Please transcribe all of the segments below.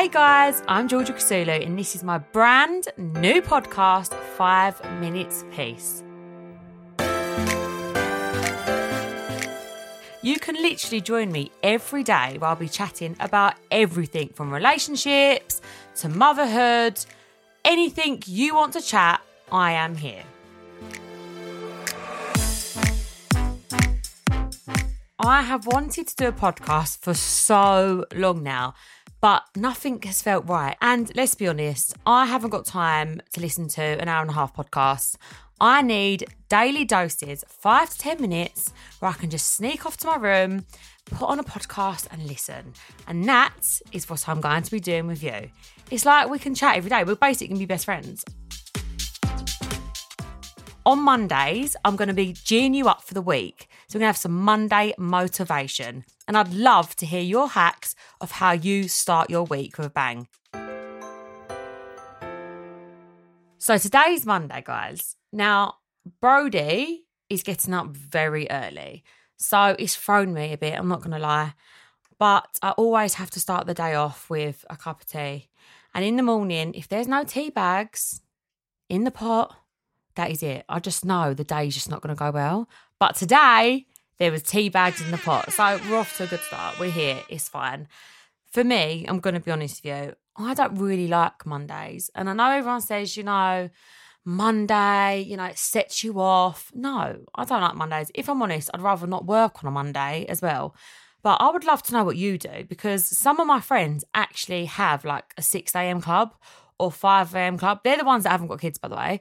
Hey guys, I'm Georgia Kousoulou and this is my brand new podcast, Five Minutes Peace. You can literally join me every day where I'll be chatting about everything from relationships to motherhood. Anything you want to chat, I am here. I have wanted to do a podcast for so long now, but nothing has felt right. And let's be honest, I haven't got time to listen to an hour and a half podcast. I need daily doses, five to 10 minutes, where I can just sneak off to my room, put on a podcast and listen. And that is what I'm going to be doing with you. It's like we can chat every day. We're basically going to be best friends. On Mondays, I'm going to be geeing you up for the week. So we're going to have some Monday motivation. And I'd love to hear your hacks of how you start your week with a bang. So today's Monday, guys. Now, Brody is getting up very early. So it's thrown me a bit, I'm not going to lie. But I always have to start the day off with a cup of tea. And in the morning, if there's no tea bags in the pot, that is it. I just know the day's just not going to go well. But today, there was tea bags in the pot. So we're off to a good start. We're here. It's fine. For me, I'm going to be honest with you, I don't really like Mondays. And I know everyone says, you know, Monday, you know, it sets you off. No, I don't like Mondays. If I'm honest, I'd rather not work on a Monday as well. But I would love to know what you do because some of my friends actually have like a 6 a.m. club or 5 a.m. club. They're the ones that haven't got kids, by the way.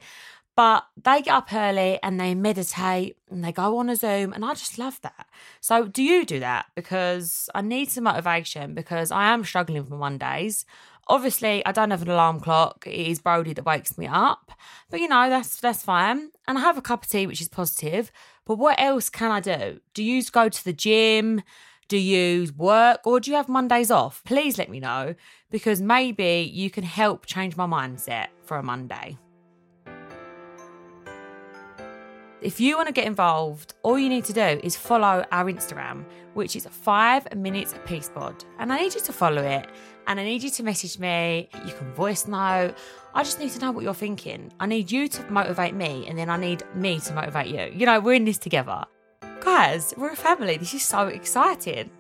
But they get up early and they meditate and they go on a Zoom, and I just love that. So, do you do that? Because I need some motivation because I am struggling for Mondays. Obviously, I don't have an alarm clock. It is Brody that wakes me up. But you know, that's that's fine. And I have a cup of tea, which is positive. But what else can I do? Do you go to the gym? Do you work or do you have Mondays off? Please let me know because maybe you can help change my mindset for a Monday. If you want to get involved, all you need to do is follow our Instagram, which is five minutes peace pod. And I need you to follow it and I need you to message me. You can voice note. I just need to know what you're thinking. I need you to motivate me and then I need me to motivate you. You know, we're in this together. Guys, we're a family. This is so exciting.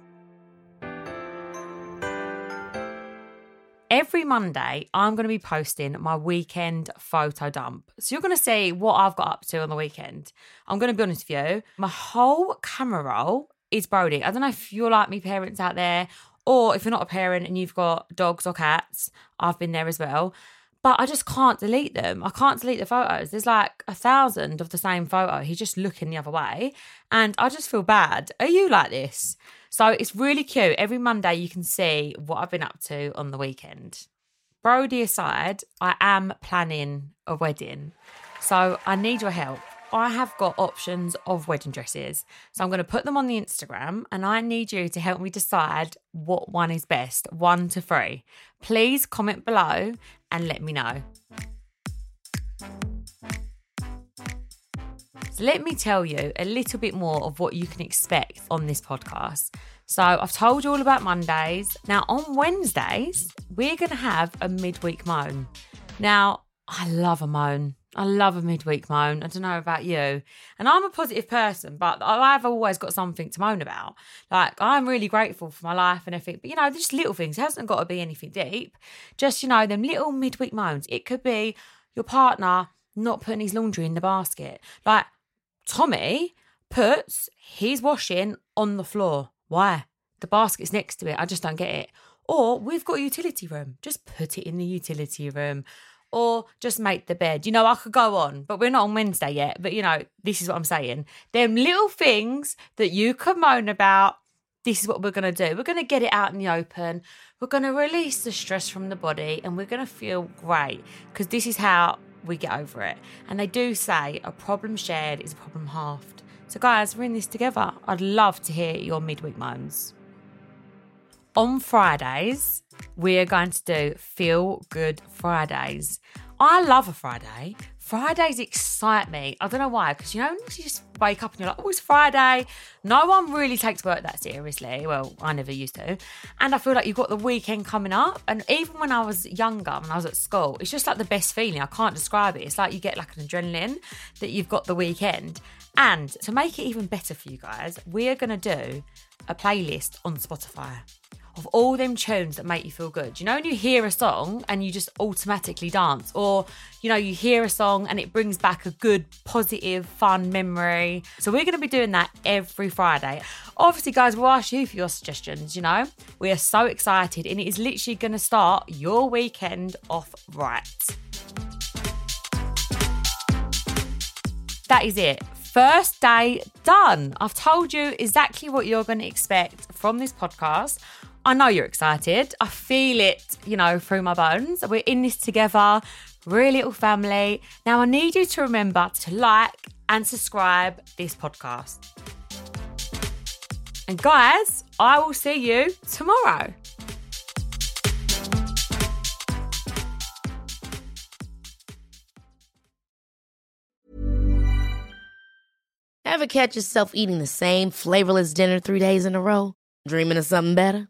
Every Monday, I'm going to be posting my weekend photo dump. So you're going to see what I've got up to on the weekend. I'm going to be honest with you, my whole camera roll is Brody. I don't know if you're like me, parents out there, or if you're not a parent and you've got dogs or cats, I've been there as well. But I just can't delete them. I can't delete the photos. There's like a thousand of the same photo. He's just looking the other way. And I just feel bad. Are you like this? So it's really cute. Every Monday you can see what I've been up to on the weekend. Brody aside, I am planning a wedding. So I need your help. I have got options of wedding dresses. So I'm going to put them on the Instagram and I need you to help me decide what one is best, one to three. Please comment below and let me know. So let me tell you a little bit more of what you can expect on this podcast. So I've told you all about Mondays. Now on Wednesdays, we're going to have a midweek moan. Now, I love a moan. I love a midweek moan. I don't know about you. And I'm a positive person, but I've always got something to moan about. Like, I'm really grateful for my life and everything. But, you know, just little things. It hasn't got to be anything deep. Just, you know, them little midweek moans. It could be your partner not putting his laundry in the basket. Like, Tommy puts his washing on the floor. Why? The basket's next to it. I just don't get it. Or we've got a utility room. Just put it in the utility room. Or just make the bed. You know, I could go on, but we're not on Wednesday yet. But you know, this is what I'm saying. Them little things that you can moan about. This is what we're going to do. We're going to get it out in the open. We're going to release the stress from the body and we're going to feel great because this is how we get over it. And they do say a problem shared is a problem halved. So, guys, we're in this together. I'd love to hear your midweek moans. On Fridays, we are going to do Feel Good Fridays. I love a Friday. Fridays excite me. I don't know why, because you know, you just wake up and you're like, oh, it's Friday. No one really takes work that seriously. Well, I never used to. And I feel like you've got the weekend coming up. And even when I was younger, when I was at school, it's just like the best feeling. I can't describe it. It's like you get like an adrenaline that you've got the weekend. And to make it even better for you guys, we are going to do a playlist on Spotify of all them tunes that make you feel good. You know, when you hear a song and you just automatically dance, or you know, you hear a song and it brings back a good, positive, fun memory. So, we're going to be doing that every Friday. Obviously, guys, we'll ask you for your suggestions. You know, we are so excited, and it is literally going to start your weekend off right. That is it. First day done. I've told you exactly what you're going to expect from this podcast. I know you're excited. I feel it, you know, through my bones. We're in this together. We're a little family. Now, I need you to remember to like and subscribe this podcast. And guys, I will see you tomorrow. Ever catch yourself eating the same flavorless dinner three days in a row? Dreaming of something better?